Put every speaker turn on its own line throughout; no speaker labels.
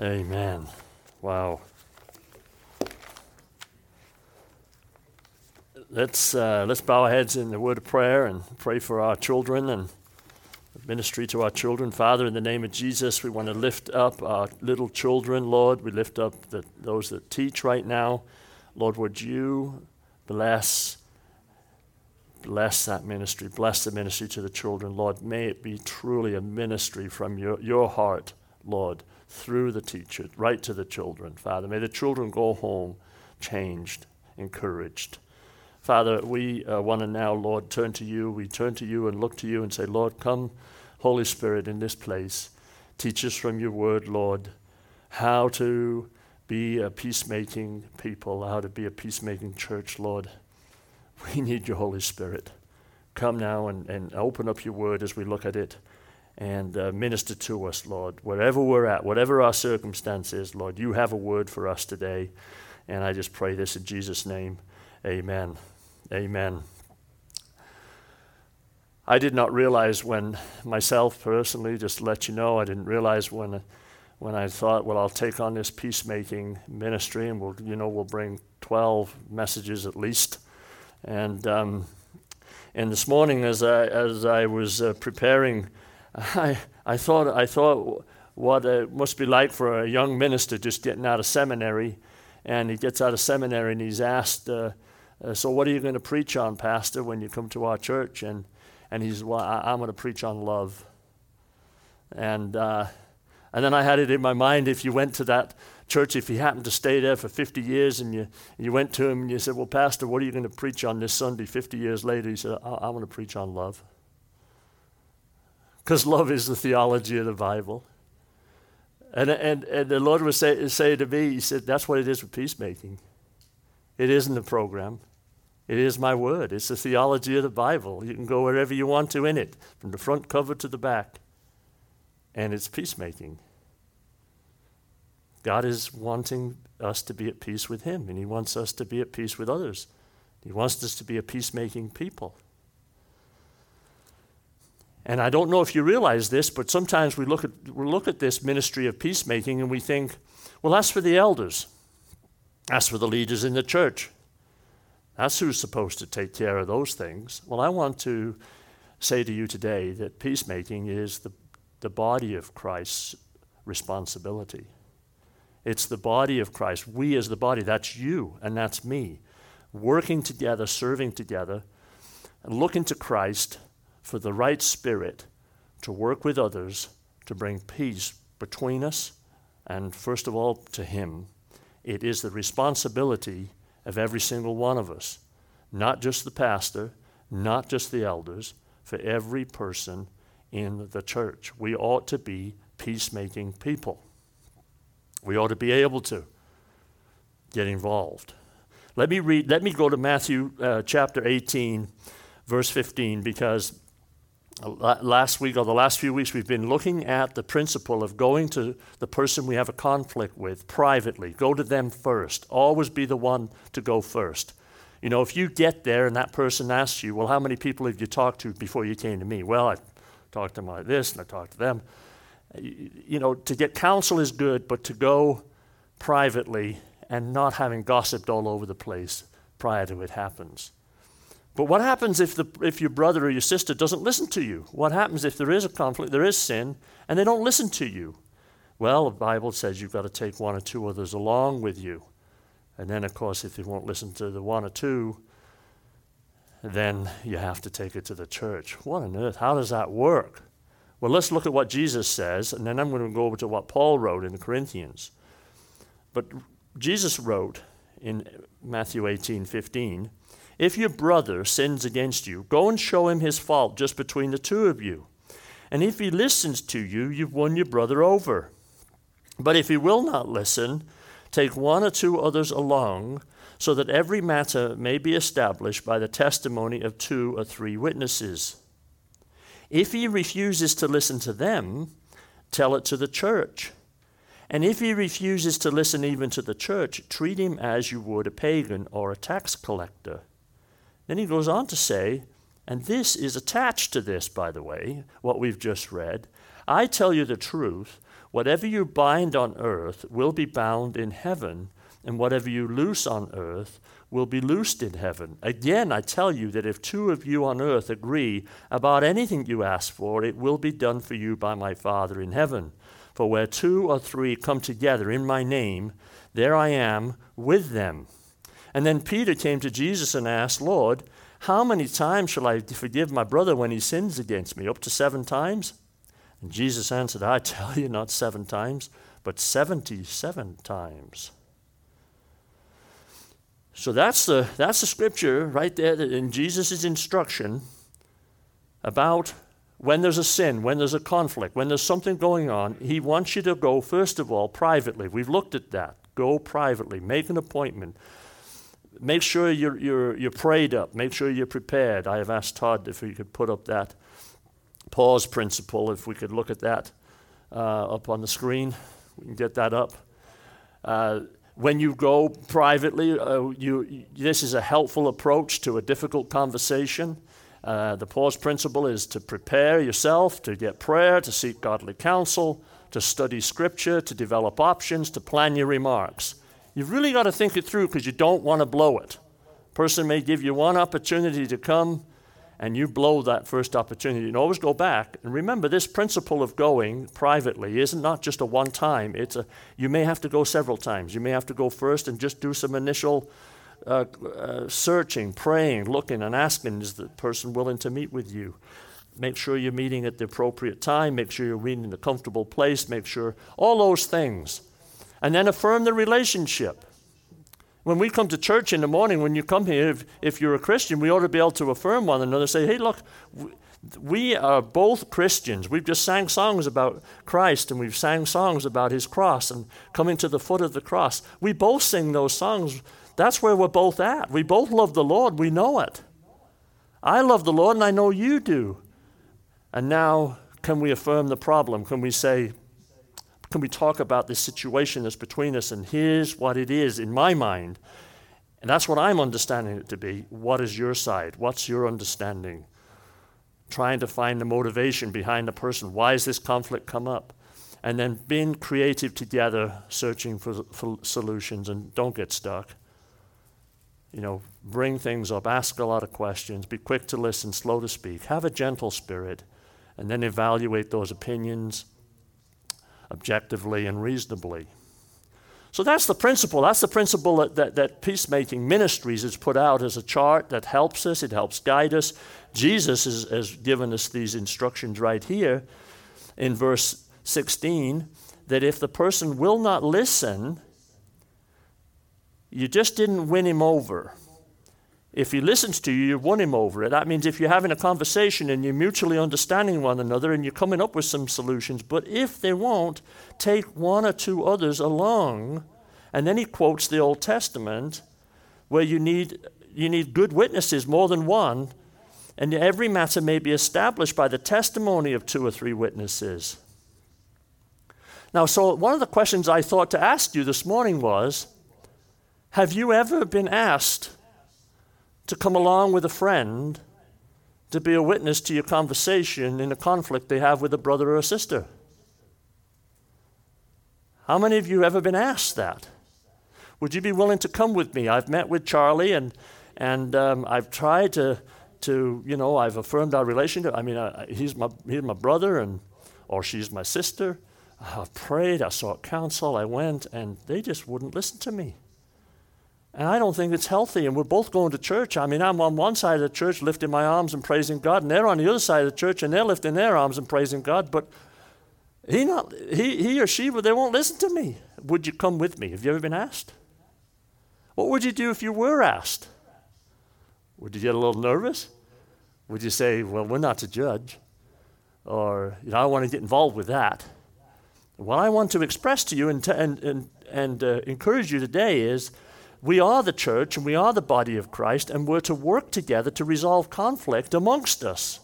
Amen. Wow. Let's, uh, let's bow our heads in the word of prayer and pray for our children and ministry to our children. Father, in the name of Jesus, we want to lift up our little children, Lord. We lift up the, those that teach right now. Lord, would you bless bless that ministry, bless the ministry to the children, Lord. May it be truly a ministry from your, your heart, Lord, through the teacher, right to the children, Father. May the children go home changed, encouraged. Father, we uh, want to now, Lord, turn to you. We turn to you and look to you and say, Lord, come, Holy Spirit, in this place. Teach us from your word, Lord, how to be a peacemaking people, how to be a peacemaking church, Lord. We need your Holy Spirit. Come now and, and open up your word as we look at it and uh, minister to us, Lord. Wherever we're at, whatever our circumstances, Lord, you have a word for us today. And I just pray this in Jesus' name. Amen. Amen. I did not realize when myself personally, just let you know, I didn't realize when, when I thought, well, I'll take on this peacemaking ministry and we'll, you know, we'll bring 12 messages at least. And, um, and this morning, as I, as I was uh, preparing, I, I, thought, I thought what it must be like for a young minister just getting out of seminary. And he gets out of seminary and he's asked, uh, uh, So, what are you going to preach on, Pastor, when you come to our church? And, and he's, Well, I, am going to preach on love. And, uh, and then I had it in my mind if you went to that church, if you happened to stay there for 50 years and you, you went to him and you said, Well, Pastor, what are you going to preach on this Sunday 50 years later? He said, I, I want to preach on love. Because love is the theology of the Bible. And, and, and the Lord would say, say to me, He said, That's what it is with peacemaking. It isn't a program, it is my word. It's the theology of the Bible. You can go wherever you want to in it, from the front cover to the back. And it's peacemaking. God is wanting us to be at peace with Him, and He wants us to be at peace with others. He wants us to be a peacemaking people. And I don't know if you realize this, but sometimes we look at, we look at this ministry of peacemaking and we think, well, that's for the elders, that's for the leaders in the church. That's who's supposed to take care of those things. Well, I want to say to you today that peacemaking is the, the body of Christ's responsibility. It's the body of Christ. We, as the body, that's you and that's me, working together, serving together, looking to Christ for the right spirit to work with others to bring peace between us and, first of all, to Him. It is the responsibility of every single one of us, not just the pastor, not just the elders, for every person in the church. We ought to be peacemaking people. We ought to be able to get involved. Let me read, let me go to Matthew uh, chapter 18, verse 15, because last week or the last few weeks we've been looking at the principle of going to the person we have a conflict with privately. Go to them first. Always be the one to go first. You know, if you get there and that person asks you, well, how many people have you talked to before you came to me? Well, I talked to them like this and I talked to them you know, to get counsel is good, but to go privately and not having gossiped all over the place prior to it happens. But what happens if, the, if your brother or your sister doesn't listen to you? What happens if there is a conflict, there is sin, and they don't listen to you? Well, the Bible says you've got to take one or two others along with you. And then, of course, if they won't listen to the one or two, then you have to take it to the church. What on earth? How does that work? Well, let's look at what Jesus says, and then I'm going to go over to what Paul wrote in the Corinthians. But Jesus wrote in Matthew 18 15, If your brother sins against you, go and show him his fault just between the two of you. And if he listens to you, you've won your brother over. But if he will not listen, take one or two others along, so that every matter may be established by the testimony of two or three witnesses. If he refuses to listen to them, tell it to the church. And if he refuses to listen even to the church, treat him as you would a pagan or a tax collector. Then he goes on to say, and this is attached to this, by the way, what we've just read. I tell you the truth, Whatever you bind on earth will be bound in heaven, and whatever you loose on earth will be loosed in heaven. Again, I tell you that if two of you on earth agree about anything you ask for, it will be done for you by my Father in heaven. For where two or three come together in my name, there I am with them. And then Peter came to Jesus and asked, Lord, how many times shall I forgive my brother when he sins against me? Up to seven times? And Jesus answered, I tell you, not seven times, but 77 times. So that's the, that's the scripture right there in Jesus' instruction about when there's a sin, when there's a conflict, when there's something going on. He wants you to go, first of all, privately. We've looked at that. Go privately, make an appointment. Make sure you're, you're, you're prayed up, make sure you're prepared. I have asked Todd if he could put up that pause principle, if we could look at that uh, up on the screen. We can get that up. Uh, when you go privately, uh, you, this is a helpful approach to a difficult conversation. Uh, the pause principle is to prepare yourself, to get prayer, to seek godly counsel, to study scripture, to develop options, to plan your remarks. You've really got to think it through because you don't want to blow it. Person may give you one opportunity to come and you blow that first opportunity, and always go back. And remember, this principle of going privately isn't not just a one time. It's a you may have to go several times. You may have to go first and just do some initial uh, uh, searching, praying, looking, and asking: Is the person willing to meet with you? Make sure you're meeting at the appropriate time. Make sure you're meeting in a comfortable place. Make sure all those things, and then affirm the relationship. When we come to church in the morning, when you come here, if, if you're a Christian, we ought to be able to affirm one another, say, hey, look, we are both Christians. We've just sang songs about Christ and we've sang songs about his cross and coming to the foot of the cross. We both sing those songs. That's where we're both at. We both love the Lord. We know it. I love the Lord and I know you do. And now, can we affirm the problem? Can we say, can we talk about this situation that's between us? And here's what it is in my mind. And that's what I'm understanding it to be. What is your side? What's your understanding? Trying to find the motivation behind the person. Why has this conflict come up? And then being creative together, searching for, for solutions, and don't get stuck. You know, bring things up, ask a lot of questions, be quick to listen, slow to speak, have a gentle spirit, and then evaluate those opinions objectively and reasonably. So that's the principle. That's the principle that, that, that, Peacemaking Ministries has put out as a chart that helps us, it helps guide us. Jesus has, has given us these instructions right here in verse 16 that if the person will not listen, you just didn't win him over. If he listens to you, you've won him over it. That means if you're having a conversation and you're mutually understanding one another and you're coming up with some solutions. But if they won't, take one or two others along. And then he quotes the Old Testament where you need, you need good witnesses, more than one. And every matter may be established by the testimony of two or three witnesses. Now, so one of the questions I thought to ask you this morning was Have you ever been asked? To come along with a friend to be a witness to your conversation in a conflict they have with a brother or a sister. How many of you have ever been asked that? Would you be willing to come with me? I've met with Charlie and and um, I've tried to to you know I've affirmed our relationship. I mean I, he's my he's my brother and or she's my sister. I've prayed. I sought counsel. I went and they just wouldn't listen to me. And I don't think it's healthy. And we're both going to church. I mean, I'm on one side of the church lifting my arms and praising God, and they're on the other side of the church and they're lifting their arms and praising God. But he, not, he, he or she, but they won't listen to me. Would you come with me? Have you ever been asked? What would you do if you were asked? Would you get a little nervous? Would you say, well, we're not to judge? Or, you know, I want to get involved with that. What I want to express to you and, to, and, and, and uh, encourage you today is we are the church and we are the body of Christ, and we're to work together to resolve conflict amongst us.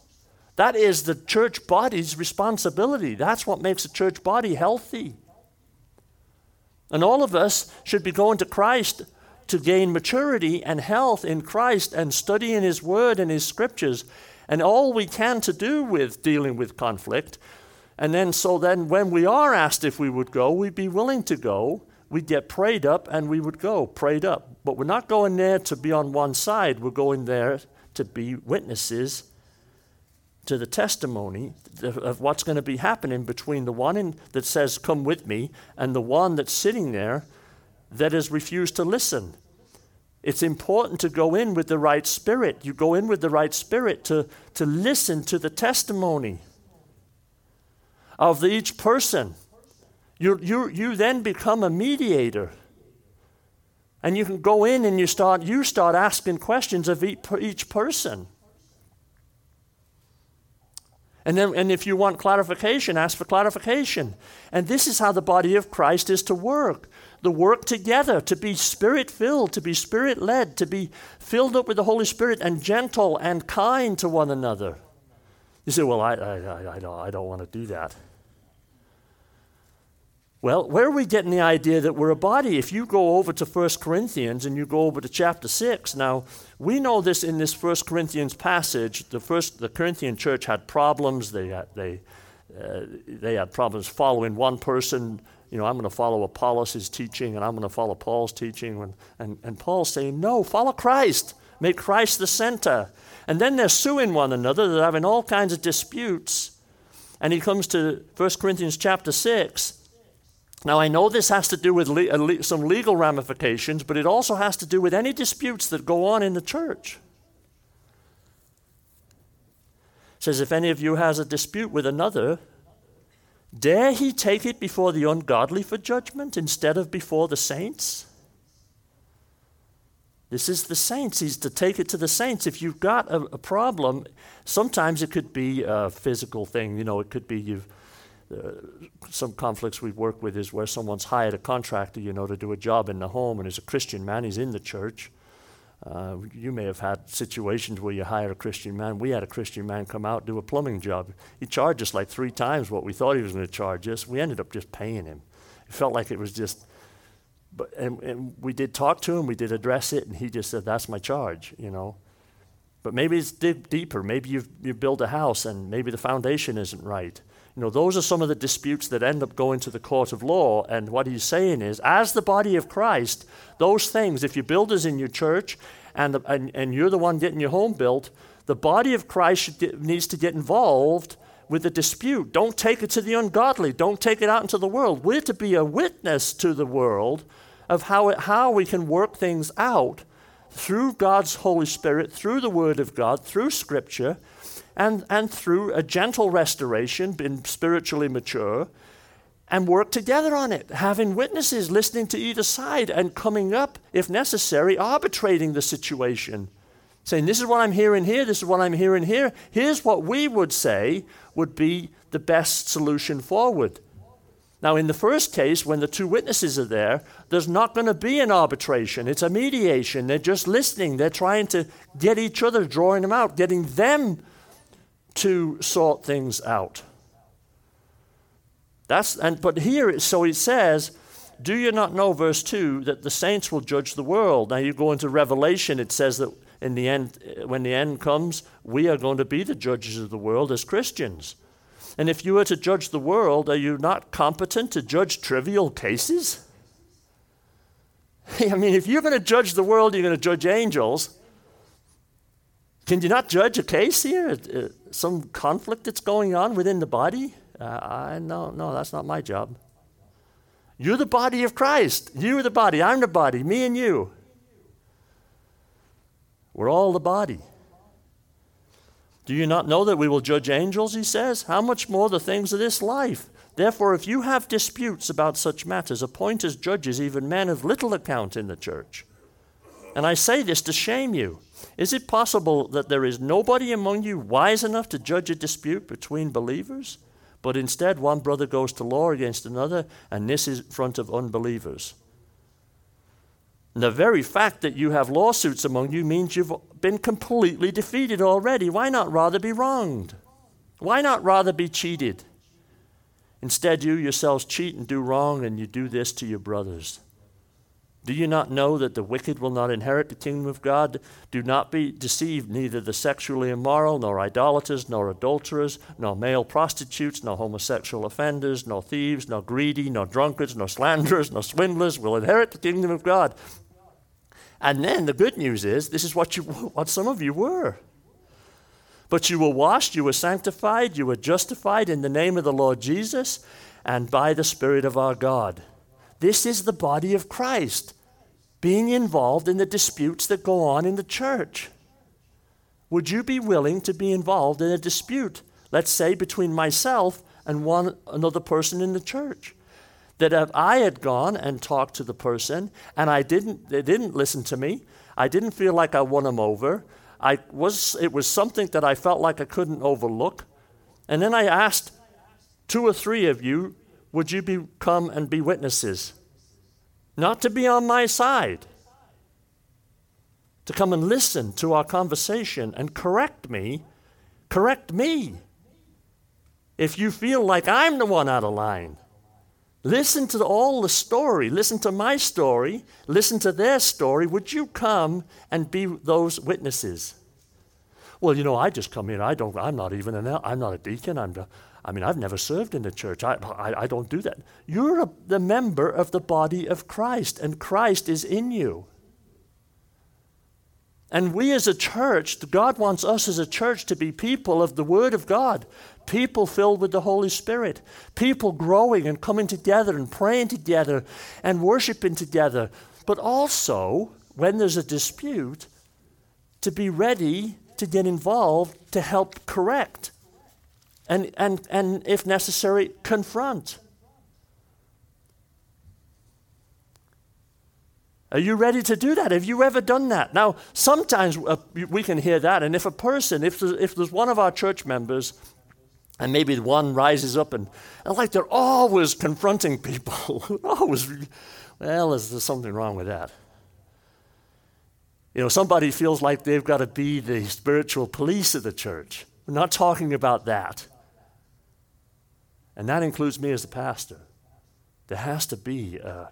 That is the church body's responsibility. That's what makes a church body healthy. And all of us should be going to Christ to gain maturity and health in Christ and studying His Word and His Scriptures. And all we can to do with dealing with conflict And then, so then, when we are asked if we would go, we'd be willing to go. We'd get prayed up and we would go, prayed up. But we're not going there to be on one side, we're going there to be witnesses to the testimony of what's going to be happening between the one in, that says, Come with me, and the one that's sitting there that has refused to listen. It's important to go in with the right spirit. You go in with the right spirit to, to listen to the testimony of each person. You, you, you then become a mediator. And you can go in and you start, you start asking questions of each, person. And then, and if you want clarification, ask for clarification. And this is how the body of Christ is to work the work together, to be spirit filled, to be spirit led, to be filled up with the Holy Spirit and gentle and kind to one another. You say, Well, I, I, I, don't, I don't want to do that. Well, where are we getting the idea that we're a body? If you go over to 1 Corinthians and you go over to chapter 6, now we know this in this 1 Corinthians passage. The first the Corinthian church had problems. They had, they, uh, they had problems following one person. You know, I'm going to follow Apollos' teaching and I'm going to follow Paul's teaching. And, and, and Paul's saying, no, follow Christ. Make Christ the center. And then they're suing one another. They're having all kinds of disputes. And he comes to 1 Corinthians chapter 6 now, I know this has to do with le- uh, le- some legal ramifications, but it also has to do with any disputes that go on in the church. It says, If any of you has a dispute with another, dare he take it before the ungodly for judgment instead of before the saints? This is the saints. He's to take it to the saints. If you've got a, a problem, sometimes it could be a physical thing. You know, it could be you've uh, some conflicts we work with is where someone's hired a contractor, you know, to do a job in the home, and he's a Christian man, he's in the church. Uh, you may have had situations where you hire a Christian man. We had a Christian man come out do a plumbing job. He charged us like three times what we thought he was going to charge us. We ended up just paying him. It felt like it was just, but and, and we did talk to him. We did address it, and he just said, "That's my charge," you know. But maybe it's dig deeper. Maybe you you build a house, and maybe the foundation isn't right you know, those are some of the disputes that end up going to the court of law. And what he's saying is, as the body of Christ, those things, if your builder's in your church and, and, and you're the one getting your home built, the body of Christ get, needs to get involved with the dispute. Don't take it to the ungodly. Don't take it out into the world. We're to be a witness to the world of how, it, how we can work things out through God's Holy Spirit, through the Word of God, through Scripture, and, and through a gentle restoration, being spiritually mature, and work together on it, having witnesses, listening to either side, and coming up, if necessary, arbitrating the situation. Saying, This is what I'm hearing here, this is what I'm hearing here. Here's what we would say would be the best solution forward. Now, in the first case, when the two witnesses are there, there's not going to be an arbitration. It's a mediation. They're just listening. They're trying to get each other, drawing them out, getting them to sort things out. That's and but here so he says, Do you not know, verse 2, that the saints will judge the world? Now you go into Revelation, it says that in the end, when the end comes, we are going to be the judges of the world as Christians. And if you were to judge the world, are you not competent to judge trivial cases? I mean, if you're going to judge the world, you're going to judge angels. Can you not judge a case here? Uh, some conflict that's going on within the body? Uh, I no, no, that's not my job. You're the body of Christ. You're the body. I'm the body. Me and you. We're all the body. Do you not know that we will judge angels? He says. How much more the things of this life? Therefore, if you have disputes about such matters, appoint as judges even men of little account in the church. And I say this to shame you. Is it possible that there is nobody among you wise enough to judge a dispute between believers? But instead, one brother goes to law against another, and this is in front of unbelievers. And the very fact that you have lawsuits among you means you've been completely defeated already. Why not rather be wronged? Why not rather be cheated? Instead, you yourselves cheat and do wrong, and you do this to your brothers. Do you not know that the wicked will not inherit the kingdom of God? Do not be deceived, neither the sexually immoral, nor idolaters, nor adulterers, nor male prostitutes, nor homosexual offenders, nor thieves, nor greedy, nor drunkards, nor slanderers, nor swindlers will inherit the kingdom of God. And then the good news is this is what, you, what some of you were. But you were washed, you were sanctified, you were justified in the name of the Lord Jesus and by the Spirit of our God. This is the body of Christ being involved in the disputes that go on in the church. Would you be willing to be involved in a dispute, let's say between myself and one another person in the church? That if I had gone and talked to the person and I didn't they didn't listen to me, I didn't feel like I won them over. I was it was something that I felt like I couldn't overlook. And then I asked two or three of you, would you be, come and be witnesses? Not to be on my side, to come and listen to our conversation and correct me, correct me. If you feel like I'm the one out of line, listen to all the story, listen to my story, listen to their story. Would you come and be those witnesses? Well, you know, I just come here. I don't. I'm not even an. I'm not a deacon. I'm. I mean, I've never served in the church. I, I, I don't do that. You're a, the member of the body of Christ, and Christ is in you. And we as a church, God wants us as a church to be people of the Word of God, people filled with the Holy Spirit, people growing and coming together and praying together and worshiping together. But also, when there's a dispute, to be ready to get involved to help correct and, and, and if necessary, confront. Are you ready to do that? Have you ever done that? Now, sometimes uh, we can hear that, and if a person, if there's, if there's one of our church members, and maybe one rises up and, and like they're always confronting people, always, well, is there something wrong with that? You know, somebody feels like they've got to be the spiritual police of the church. We're not talking about that. And that includes me as a pastor. There has to be a,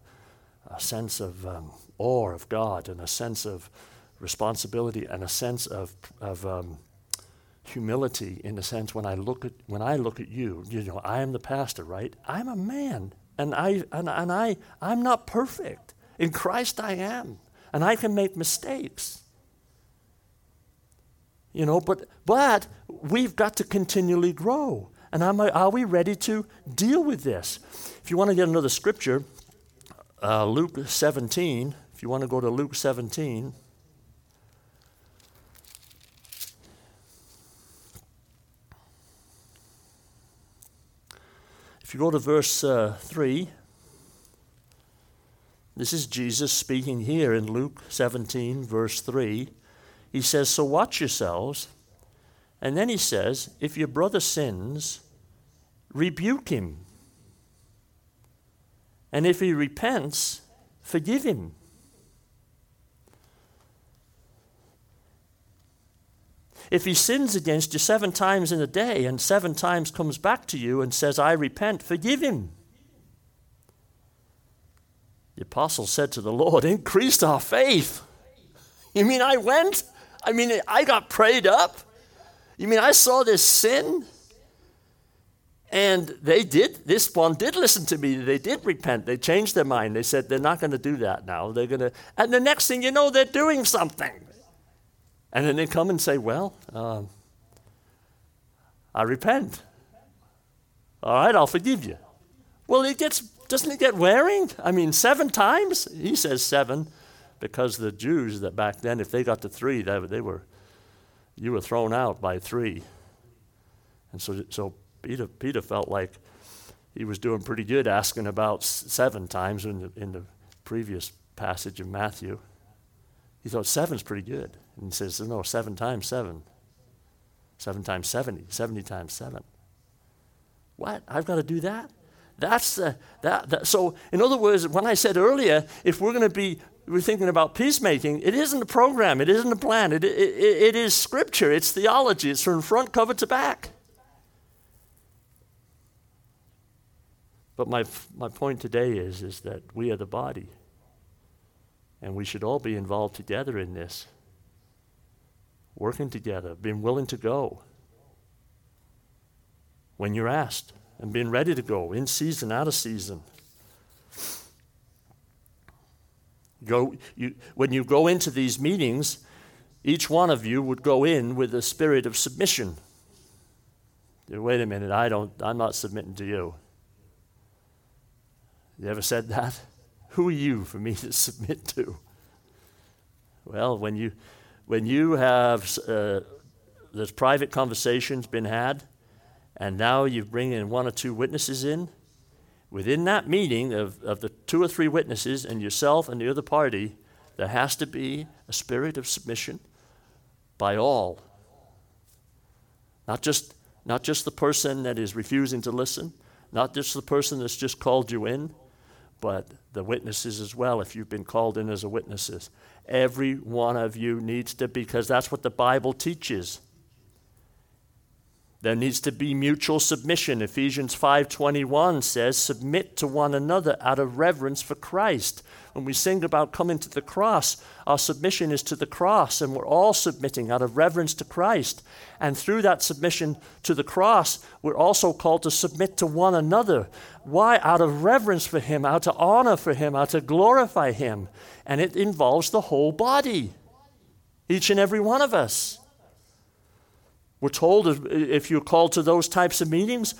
a sense of um, awe of God and a sense of responsibility and a sense of, of um, humility in the sense when I look at when I look at you, you know, I am the pastor, right? I'm a man and I and, and I I'm not perfect. In Christ I am. And I can make mistakes. You know, but but we've got to continually grow. And are we ready to deal with this? If you want to get another scripture, uh, Luke 17, if you want to go to Luke 17. If you go to verse uh, 3, this is Jesus speaking here in Luke 17, verse 3. He says, So watch yourselves. And then he says, If your brother sins, rebuke him. And if he repents, forgive him. If he sins against you seven times in a day and seven times comes back to you and says, I repent, forgive him. The apostle said to the Lord, Increase our faith. You mean I went? I mean, I got prayed up? You mean I saw this sin? And they did, this one did listen to me. They did repent. They changed their mind. They said they're not going to do that now. They're going to, and the next thing you know, they're doing something. And then they come and say, Well, um, I repent. All right, I'll forgive you. Well, it gets, doesn't it get wearing? I mean, seven times? He says seven because the Jews that back then, if they got to three, they, they were, you were thrown out by three. And so, so Peter, Peter felt like he was doing pretty good asking about seven times in the, in the previous passage of Matthew. He thought seven's pretty good. And he says, no, seven times seven. Seven times 70, 70 times seven. What? I've got to do that? That's the, that, that. So, in other words, when I said earlier, if we're going to be we're thinking about peacemaking, it isn't a program, it isn't a plan, it, it, it is scripture, it's theology, it's from front cover to back. But my, my point today is, is that we are the body. And we should all be involved together in this, working together, being willing to go when you're asked, and being ready to go in season, out of season. Go, you, when you go into these meetings, each one of you would go in with a spirit of submission. Wait a minute, I don't, I'm not submitting to you. You ever said that? Who are you for me to submit to? Well, when you, when you have, uh, there's private conversations been had, and now you bring in one or two witnesses in, within that meeting of, of the two or three witnesses and yourself and the other party, there has to be a spirit of submission by all. Not just, not just the person that is refusing to listen, not just the person that's just called you in, but the witnesses as well, if you've been called in as a witnesses. Every one of you needs to, because that's what the Bible teaches. There needs to be mutual submission. Ephesians 5:21 says, "Submit to one another out of reverence for Christ." When we sing about coming to the cross, our submission is to the cross, and we're all submitting out of reverence to Christ. And through that submission to the cross, we're also called to submit to one another. Why? Out of reverence for Him, out of honor for Him, out to glorify Him. And it involves the whole body, each and every one of us. We're told if, if you're called to those types of meetings,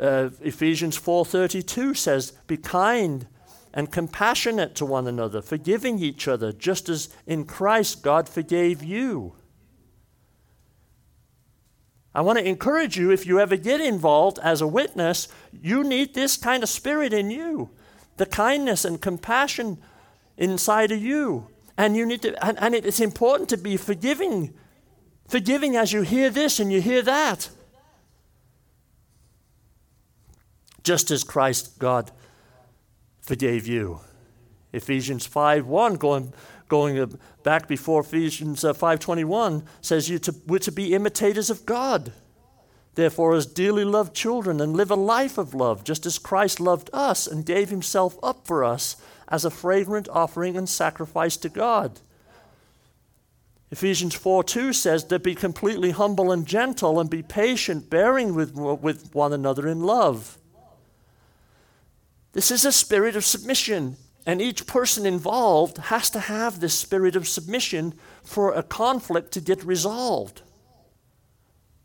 uh, Ephesians 4:32 says, "Be kind and compassionate to one another, forgiving each other, just as in Christ God forgave you." I want to encourage you if you ever get involved as a witness, you need this kind of spirit in you. The kindness and compassion inside of you. And you need to and, and it's important to be forgiving Forgiving as you hear this and you hear that. Just as Christ, God, forgave you. Ephesians 5 1, going, going back before Ephesians uh, 5.21, says you to, we're to be imitators of God. Therefore, as dearly loved children, and live a life of love, just as Christ loved us and gave himself up for us as a fragrant offering and sacrifice to God. Ephesians 4 2 says to be completely humble and gentle and be patient, bearing with, with one another in love. This is a spirit of submission, and each person involved has to have this spirit of submission for a conflict to get resolved.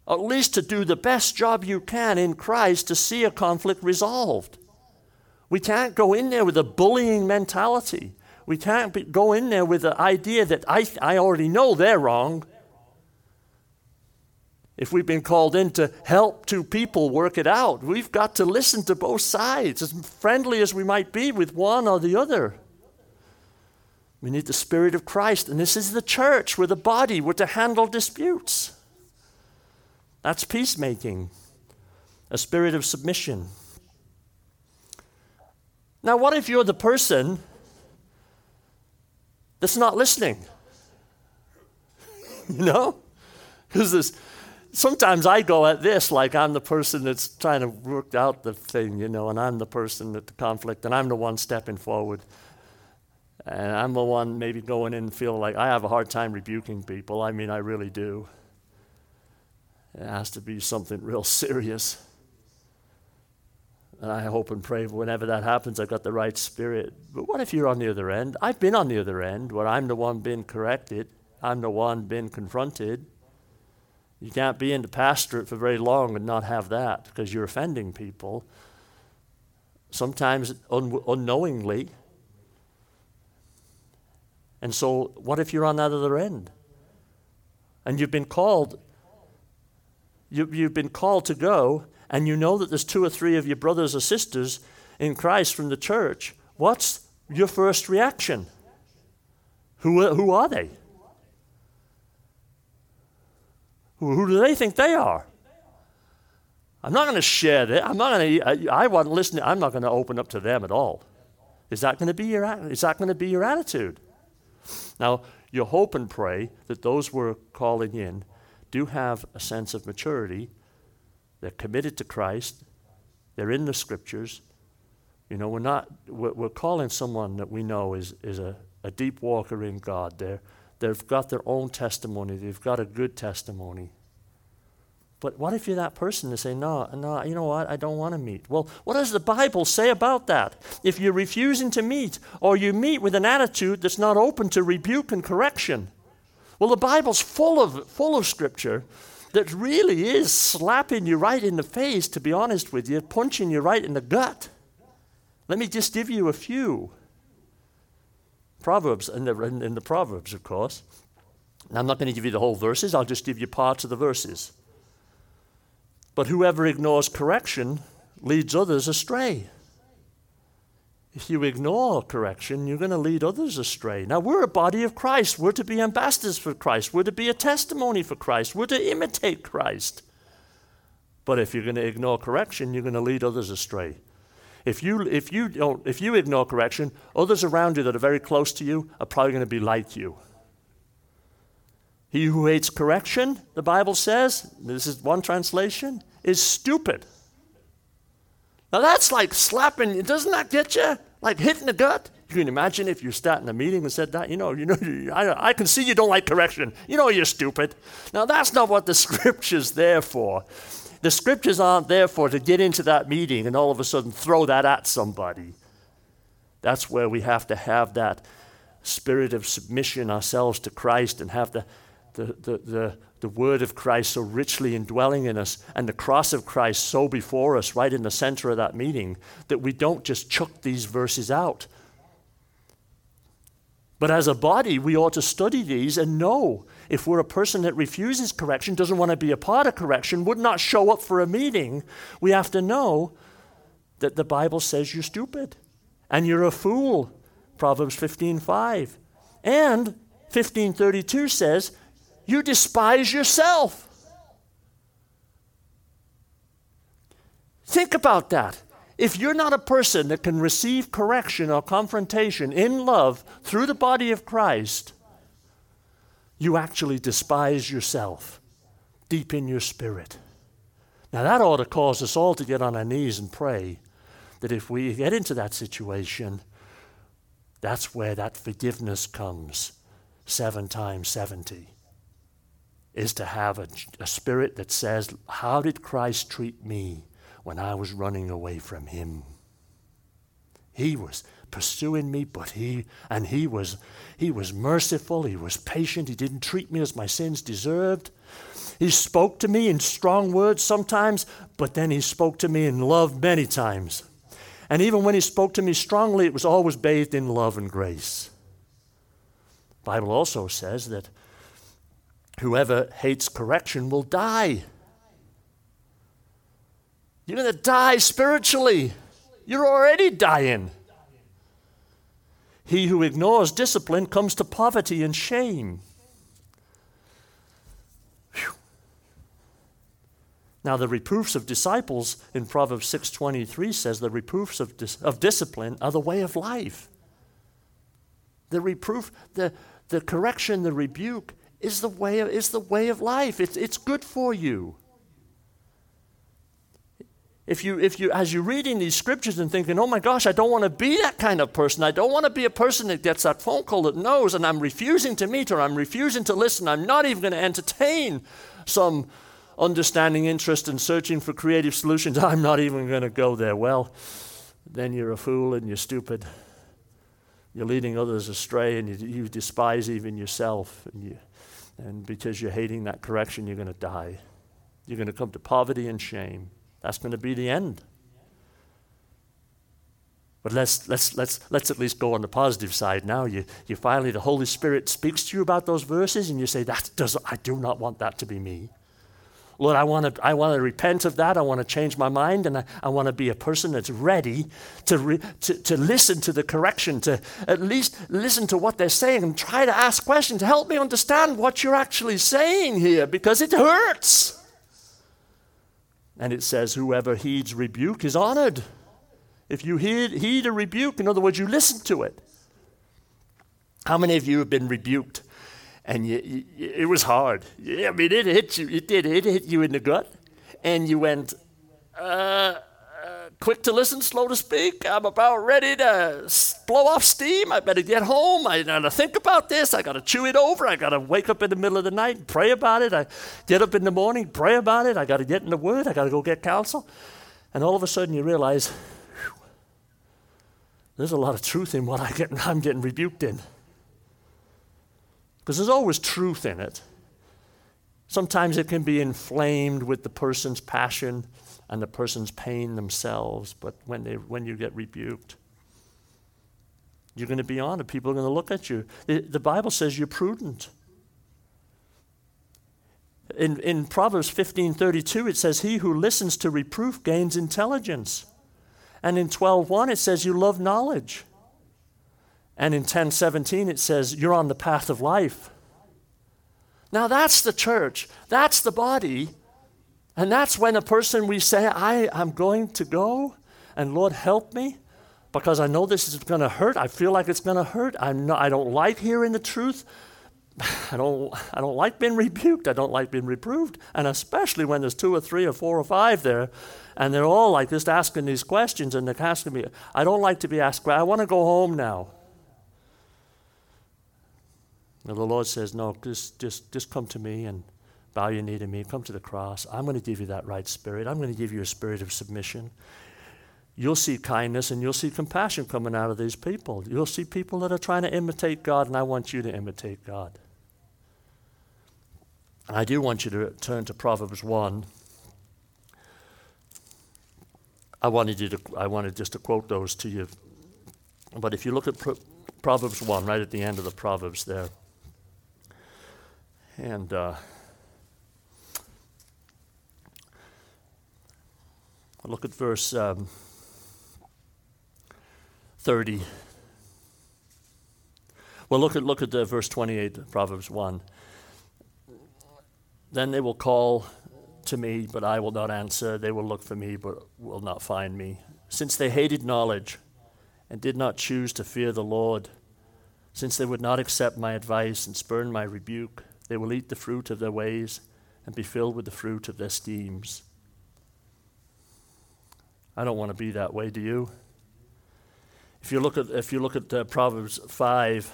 At least to do the best job you can in Christ to see a conflict resolved. We can't go in there with a bullying mentality. We can't be, go in there with the idea that I, I already know they're wrong. If we've been called in to help two people work it out, we've got to listen to both sides, as friendly as we might be with one or the other. We need the Spirit of Christ, and this is the church, we're the body, we're to handle disputes. That's peacemaking, a spirit of submission. Now, what if you're the person that's not listening. you know? Because sometimes I go at this like I'm the person that's trying to work out the thing, you know, and I'm the person at the conflict, and I'm the one stepping forward. And I'm the one maybe going in and feeling like I have a hard time rebuking people. I mean, I really do. It has to be something real serious. And I hope and pray whenever that happens, I've got the right spirit. But what if you're on the other end? I've been on the other end where I'm the one being corrected, I'm the one being confronted. You can't be in the pastorate for very long and not have that because you're offending people, sometimes un- unknowingly. And so, what if you're on that other end? And you've been called, you, you've been called to go and you know that there's two or three of your brothers or sisters in Christ from the church, what's your first reaction? Who, who are they? Who, who do they think they are? I'm not going to share that. I'm not going to. I, I wasn't listening. I'm not going to open up to them at all. Is that going to be your? Is that going to be your attitude? Now, you hope and pray that those we're calling in do have a sense of maturity they're committed to Christ. They're in the scriptures. You know, we're not, we're, we're calling someone that we know is, is a, a deep walker in God. They're, they've got their own testimony, they've got a good testimony. But what if you're that person to say, no, no, you know what, I don't want to meet? Well, what does the Bible say about that? If you're refusing to meet, or you meet with an attitude that's not open to rebuke and correction, well, the Bible's full of, full of scripture that really is slapping you right in the face, to be honest with you, punching you right in the gut. Let me just give you a few. Proverbs, in the, in the Proverbs, of course. Now, I'm not going to give you the whole verses, I'll just give you parts of the verses. But whoever ignores correction leads others astray. If you ignore correction, you're going to lead others astray. Now, we're a body of Christ. We're to be ambassadors for Christ. We're to be a testimony for Christ. We're to imitate Christ. But if you're going to ignore correction, you're going to lead others astray. If you, if, you don't, if you ignore correction, others around you that are very close to you are probably going to be like you. He who hates correction, the Bible says, this is one translation, is stupid. Now that's like slapping, doesn't that get you? Like hitting the gut? You can imagine if you sat in a meeting and said that, you know, you know, I, I can see you don't like correction. You know you're stupid. Now that's not what the scripture's there for. The scriptures aren't there for to get into that meeting and all of a sudden throw that at somebody. That's where we have to have that spirit of submission ourselves to Christ and have the the, the, the, the word of Christ so richly indwelling in us and the cross of Christ so before us, right in the center of that meeting, that we don't just chuck these verses out. But as a body, we ought to study these and know if we're a person that refuses correction, doesn't want to be a part of correction, would not show up for a meeting, we have to know that the Bible says you're stupid and you're a fool. Proverbs 15:5. And 1532 says you despise yourself. Think about that. If you're not a person that can receive correction or confrontation in love through the body of Christ, you actually despise yourself deep in your spirit. Now, that ought to cause us all to get on our knees and pray that if we get into that situation, that's where that forgiveness comes seven times 70 is to have a, a spirit that says, How did Christ treat me when I was running away from him? He was pursuing me, but he and he was he was merciful, he was patient, he didn't treat me as my sins deserved. He spoke to me in strong words sometimes, but then he spoke to me in love many times. And even when he spoke to me strongly, it was always bathed in love and grace. The Bible also says that Whoever hates correction will die. You're going to die spiritually. You're already dying. He who ignores discipline comes to poverty and shame. Whew. Now the reproofs of disciples in Proverbs 6:23 says the reproofs of, dis- of discipline are the way of life. The reproof, the, the correction, the rebuke is the way of, is the way of life. It's, it's good for you. If you, if you, as you're reading these scriptures and thinking, oh my gosh, I don't want to be that kind of person. I don't want to be a person that gets that phone call that knows, and I'm refusing to meet or I'm refusing to listen. I'm not even going to entertain some understanding interest in searching for creative solutions. I'm not even going to go there. Well, then you're a fool and you're stupid. You're leading others astray and you, you despise even yourself. And you, and because you're hating that correction, you're going to die. You're going to come to poverty and shame. That's going to be the end. But let's, let's, let's, let's at least go on the positive side now. You, you finally, the Holy Spirit speaks to you about those verses, and you say, that does, I do not want that to be me. Lord, I want to I want to repent of that. I want to change my mind, and I, I want to be a person that's ready to, re, to, to listen to the correction, to at least listen to what they're saying and try to ask questions to help me understand what you're actually saying here because it hurts. And it says, Whoever heeds rebuke is honored. If you heed, heed a rebuke, in other words, you listen to it. How many of you have been rebuked and you, you, it was hard. I mean, it hit you. It did. It hit you in the gut, and you went, uh, uh, quick to listen, slow to speak. I'm about ready to blow off steam. I better get home. I got to think about this. I got to chew it over. I got to wake up in the middle of the night and pray about it. I get up in the morning, pray about it. I got to get in the Word. I got to go get counsel. And all of a sudden you realize there's a lot of truth in what I get, I'm getting rebuked in. Because there's always truth in it. Sometimes it can be inflamed with the person's passion and the person's pain themselves, but when, they, when you get rebuked, you're going to be honored. People are going to look at you. The, the Bible says you're prudent. In, in Proverbs 15:32 it says he who listens to reproof gains intelligence. And in 12:1 it says you love knowledge. And in 10:17 it says you're on the path of life. Now that's the church. That's the body. And that's when a person we say, I am going to go and Lord help me because I know this is going to hurt. I feel like it's going to hurt. I'm not, I don't like hearing the truth. I don't, I don't like being rebuked. I don't like being reproved. And especially when there's two or three or four or five there, and they're all like just asking these questions, and they're asking me, I don't like to be asked, I want to go home now. And the Lord says, No, just, just, just come to me and bow your knee to me. Come to the cross. I'm going to give you that right spirit. I'm going to give you a spirit of submission. You'll see kindness and you'll see compassion coming out of these people. You'll see people that are trying to imitate God, and I want you to imitate God. And I do want you to turn to Proverbs 1. I wanted, you to, I wanted just to quote those to you. But if you look at Pro- Proverbs 1, right at the end of the Proverbs there, and uh, look at verse um, 30. Well, look at, look at the verse 28, Proverbs 1. Then they will call to me, but I will not answer. They will look for me, but will not find me. Since they hated knowledge and did not choose to fear the Lord, since they would not accept my advice and spurn my rebuke, they will eat the fruit of their ways and be filled with the fruit of their schemes. I don't want to be that way, do you? If you look at, if you look at uh, Proverbs 5,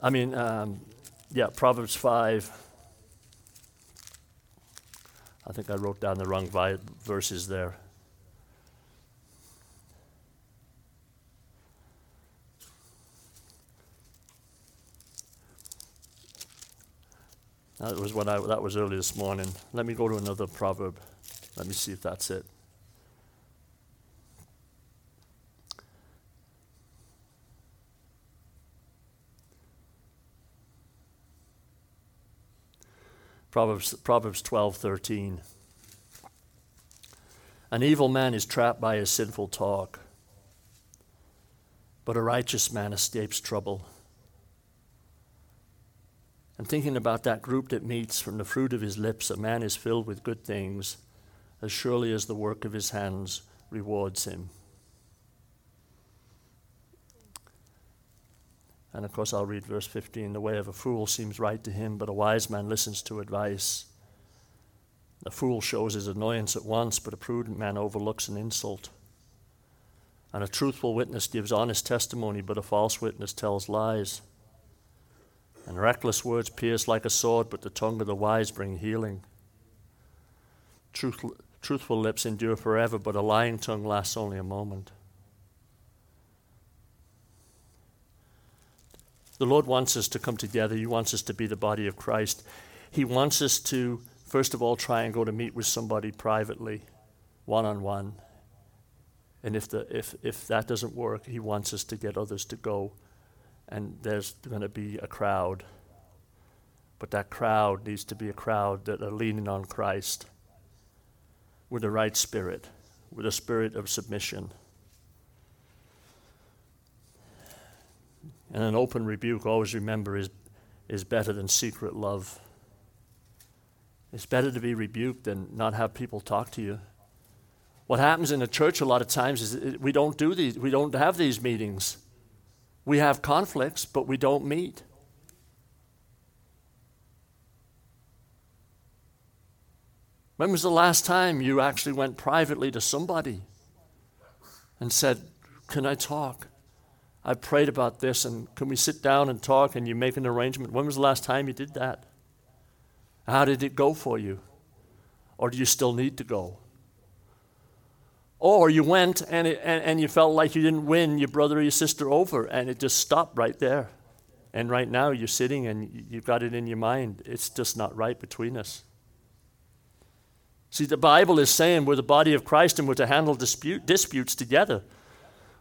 I mean, um, yeah, Proverbs 5. I think I wrote down the wrong vi- verses there. That was what I, that was early this morning. Let me go to another proverb. Let me see if that's it. Proverbs, Proverbs 12, 13. An evil man is trapped by his sinful talk, but a righteous man escapes trouble. And thinking about that group that meets from the fruit of his lips, a man is filled with good things, as surely as the work of his hands rewards him. And of course, I'll read verse 15. The way of a fool seems right to him, but a wise man listens to advice. A fool shows his annoyance at once, but a prudent man overlooks an insult. And a truthful witness gives honest testimony, but a false witness tells lies. And reckless words pierce like a sword, but the tongue of the wise bring healing. Truth, truthful lips endure forever, but a lying tongue lasts only a moment. The Lord wants us to come together. He wants us to be the body of Christ. He wants us to, first of all, try and go to meet with somebody privately, one on one. And if, the, if, if that doesn't work, He wants us to get others to go and there's going to be a crowd. But that crowd needs to be a crowd that are leaning on Christ with the right spirit, with a spirit of submission. And an open rebuke, always remember, is, is better than secret love. It's better to be rebuked than not have people talk to you. What happens in the church a lot of times is we don't do these, we don't have these meetings. We have conflicts, but we don't meet. When was the last time you actually went privately to somebody and said, Can I talk? I prayed about this, and can we sit down and talk and you make an arrangement? When was the last time you did that? How did it go for you? Or do you still need to go? Or you went and, it, and, and you felt like you didn't win your brother or your sister over, and it just stopped right there. And right now you're sitting and you've got it in your mind. It's just not right between us. See, the Bible is saying we're the body of Christ and we're to handle dispute, disputes together.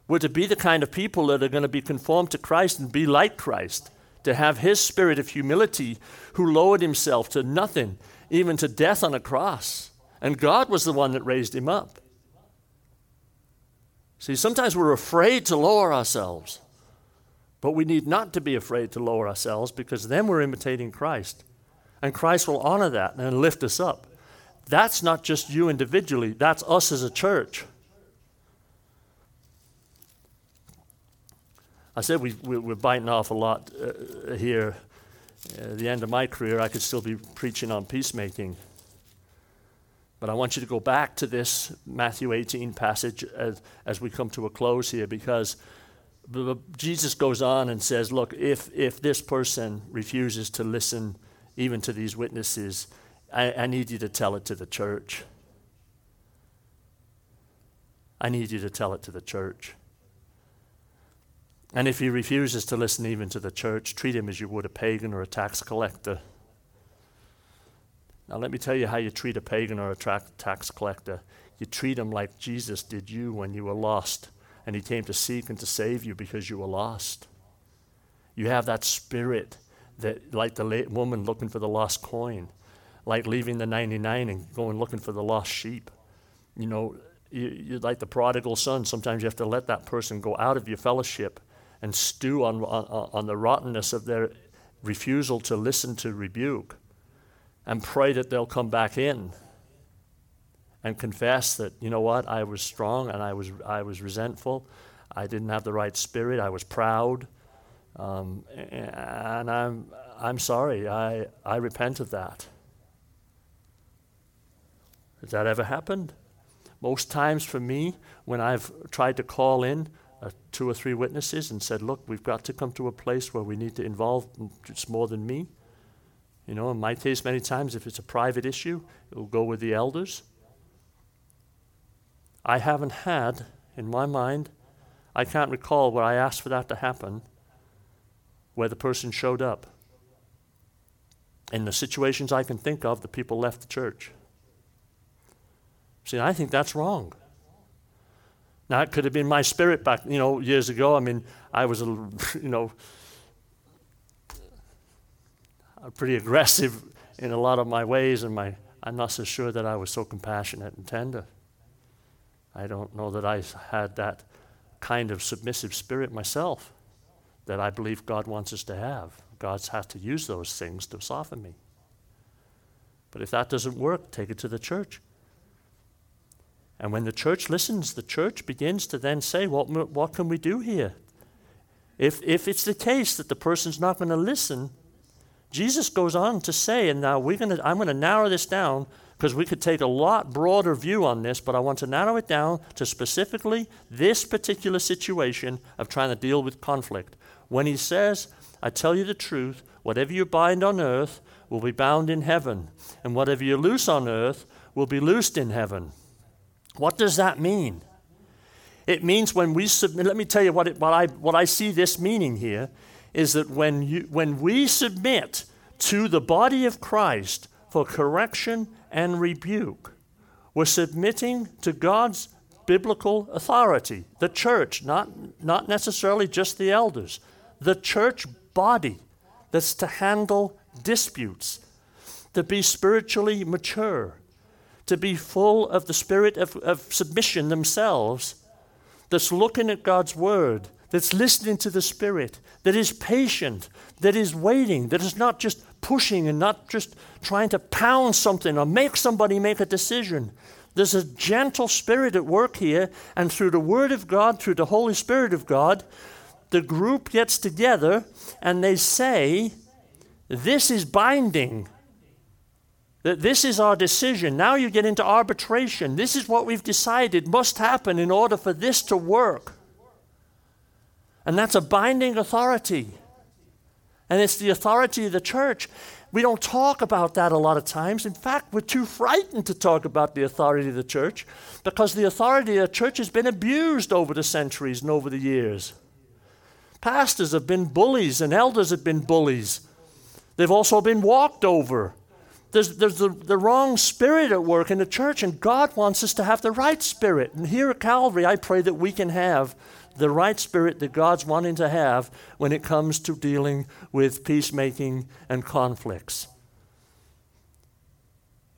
We're to be the kind of people that are going to be conformed to Christ and be like Christ, to have his spirit of humility who lowered himself to nothing, even to death on a cross. And God was the one that raised him up. See, sometimes we're afraid to lower ourselves, but we need not to be afraid to lower ourselves because then we're imitating Christ. And Christ will honor that and lift us up. That's not just you individually, that's us as a church. I said we, we, are biting off a lot uh, here. At the end of my career, I could still be preaching on peacemaking. But I want you to go back to this Matthew 18 passage as, as we come to a close here because Jesus goes on and says, Look, if, if this person refuses to listen even to these witnesses, I, I need you to tell it to the church. I need you to tell it to the church. And if he refuses to listen even to the church, treat him as you would a pagan or a tax collector. Now, let me tell you how you treat a pagan or a tra- tax collector. You treat him like Jesus did you when you were lost, and he came to seek and to save you because you were lost. You have that spirit that, like the la- woman looking for the lost coin, like leaving the 99 and going looking for the lost sheep. You know, you, you're like the prodigal son. Sometimes you have to let that person go out of your fellowship and stew on, on, on the rottenness of their refusal to listen to rebuke and pray that they'll come back in and confess that, you know what, I was strong and I was, I was resentful. I didn't have the right spirit. I was proud. Um, and I'm, I'm sorry. I, I repent of that. Has that ever happened? Most times for me, when I've tried to call in uh, two or three witnesses and said, Look, we've got to come to a place where we need to involve, it's more than me. You know, in my case, many times, if it's a private issue, it will go with the elders. I haven't had, in my mind, I can't recall where I asked for that to happen, where the person showed up. In the situations I can think of, the people left the church. See, I think that's wrong. Now, it could have been my spirit back, you know, years ago. I mean, I was, a, you know, Uh, pretty aggressive in a lot of my ways, and my, I'm not so sure that I was so compassionate and tender. I don't know that I had that kind of submissive spirit myself that I believe God wants us to have. God's had to use those things to soften me. But if that doesn't work, take it to the church. And when the church listens, the church begins to then say, what, what can we do here? If, if it's the case that the person's not going to listen, Jesus goes on to say, and now we're gonna, I'm going to narrow this down because we could take a lot broader view on this, but I want to narrow it down to specifically this particular situation of trying to deal with conflict. When he says, I tell you the truth, whatever you bind on earth will be bound in heaven, and whatever you loose on earth will be loosed in heaven. What does that mean? It means when we submit, let me tell you what, it, what, I, what I see this meaning here is that when, you, when we submit to the body of Christ for correction and rebuke, we're submitting to God's biblical authority, the church, not, not necessarily just the elders, the church body that's to handle disputes, to be spiritually mature, to be full of the spirit of, of submission themselves, that's looking at God's word, that's listening to the Spirit, that is patient, that is waiting, that is not just pushing and not just trying to pound something or make somebody make a decision. There's a gentle spirit at work here, and through the Word of God, through the Holy Spirit of God, the group gets together and they say, This is binding. That this is our decision. Now you get into arbitration. This is what we've decided must happen in order for this to work. And that's a binding authority. And it's the authority of the church. We don't talk about that a lot of times. In fact, we're too frightened to talk about the authority of the church because the authority of the church has been abused over the centuries and over the years. Pastors have been bullies and elders have been bullies. They've also been walked over. There's, there's the, the wrong spirit at work in the church, and God wants us to have the right spirit. And here at Calvary, I pray that we can have the right spirit that God's wanting to have when it comes to dealing with peacemaking and conflicts.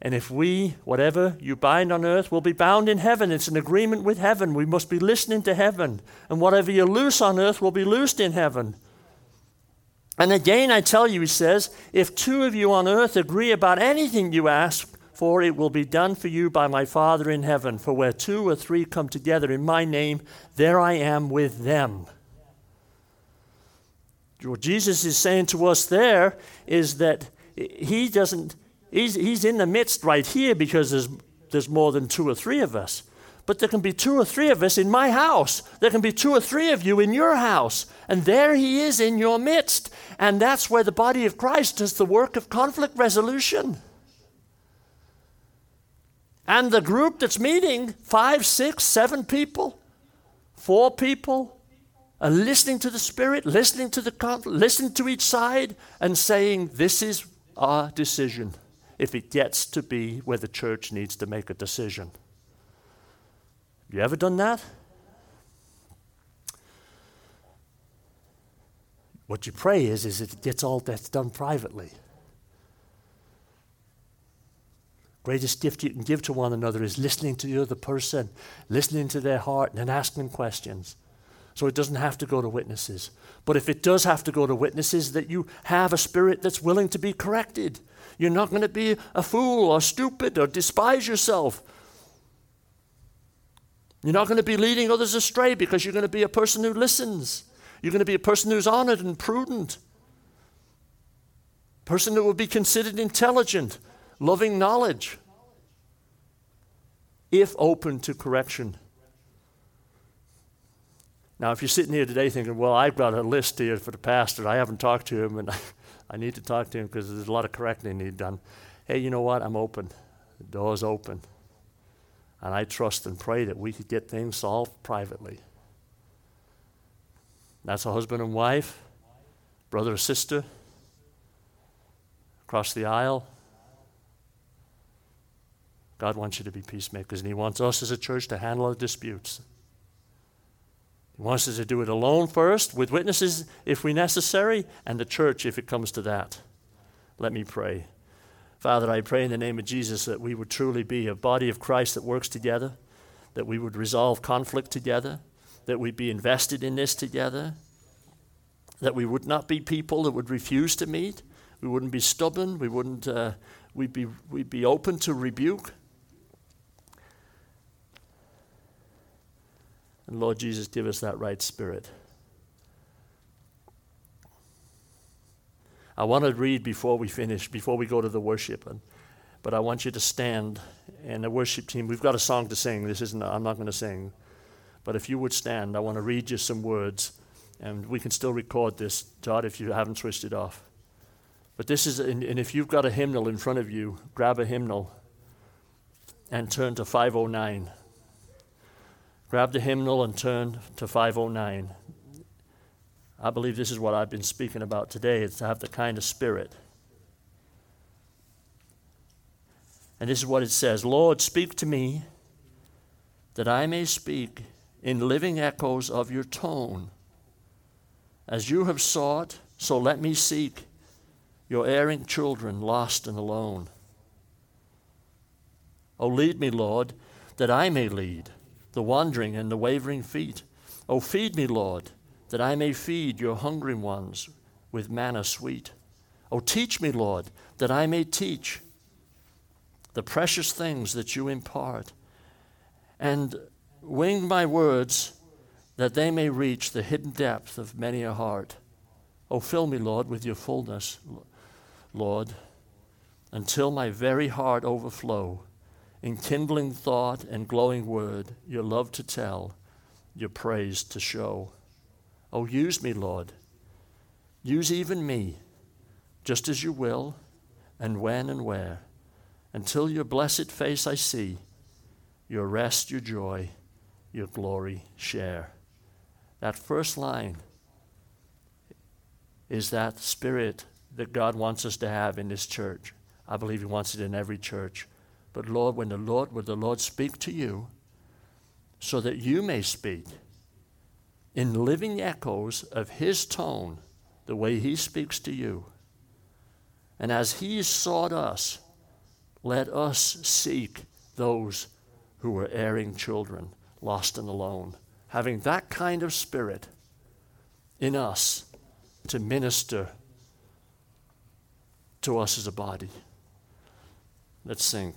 And if we, whatever you bind on earth, will be bound in heaven. It's an agreement with heaven. We must be listening to heaven. And whatever you loose on earth will be loosed in heaven. And again, I tell you, he says, if two of you on earth agree about anything you ask for, it will be done for you by my Father in heaven. For where two or three come together in my name, there I am with them. What Jesus is saying to us there is that he doesn't, he's, he's in the midst right here because there's, there's more than two or three of us. But there can be two or three of us in my house. There can be two or three of you in your house. And there he is in your midst. And that's where the body of Christ does the work of conflict resolution. And the group that's meeting, five, six, seven people, four people, are listening to the Spirit, listening to the listening to each side, and saying, This is our decision if it gets to be where the church needs to make a decision. You ever done that? What you pray is, is it gets all that's done privately. Greatest gift you can give to one another is listening to the other person, listening to their heart, and then asking questions. So it doesn't have to go to witnesses. But if it does have to go to witnesses, that you have a spirit that's willing to be corrected. You're not going to be a fool or stupid or despise yourself. You're not going to be leading others astray because you're going to be a person who listens. You're going to be a person who's honored and prudent. Person that will be considered intelligent, loving knowledge, if open to correction. Now, if you're sitting here today thinking, well, I've got a list here for the pastor, I haven't talked to him, and I need to talk to him because there's a lot of correcting need done. Hey, you know what? I'm open. The door's open. And I trust and pray that we could get things solved privately. That's a husband and wife, brother or sister, across the aisle. God wants you to be peacemakers, and He wants us as a church to handle our disputes. He wants us to do it alone first, with witnesses if we necessary, and the church if it comes to that. Let me pray. Father, I pray in the name of Jesus that we would truly be a body of Christ that works together, that we would resolve conflict together, that we'd be invested in this together, that we would not be people that would refuse to meet, we wouldn't be stubborn, we wouldn't, uh, we'd, be, we'd be open to rebuke. And Lord Jesus, give us that right spirit. I want to read before we finish, before we go to the worship. And, but I want you to stand. And the worship team, we've got a song to sing. This isn't, I'm not going to sing. But if you would stand, I want to read you some words. And we can still record this, Todd, if you haven't switched it off. But this is, and, and if you've got a hymnal in front of you, grab a hymnal and turn to 509. Grab the hymnal and turn to 509. I believe this is what I've been speaking about today is to have the kind of spirit. And this is what it says Lord, speak to me that I may speak in living echoes of your tone. As you have sought, so let me seek your erring children lost and alone. Oh, lead me, Lord, that I may lead the wandering and the wavering feet. Oh, feed me, Lord, that I may feed your hungry ones with manna sweet. Oh, teach me, Lord, that I may teach the precious things that you impart, and wing my words that they may reach the hidden depth of many a heart. Oh, fill me, Lord, with your fullness, Lord, until my very heart overflow in kindling thought and glowing word, your love to tell, your praise to show. Oh, use me, Lord. Use even me, just as you will, and when and where, until your blessed face I see, your rest, your joy, your glory share. That first line is that spirit that God wants us to have in this church. I believe He wants it in every church. But Lord, when the Lord, would the Lord speak to you so that you may speak in living echoes of His tone, the way He speaks to you. And as He sought us, let us seek those who were erring children, lost and alone, having that kind of spirit in us to minister to us as a body. Let's sing.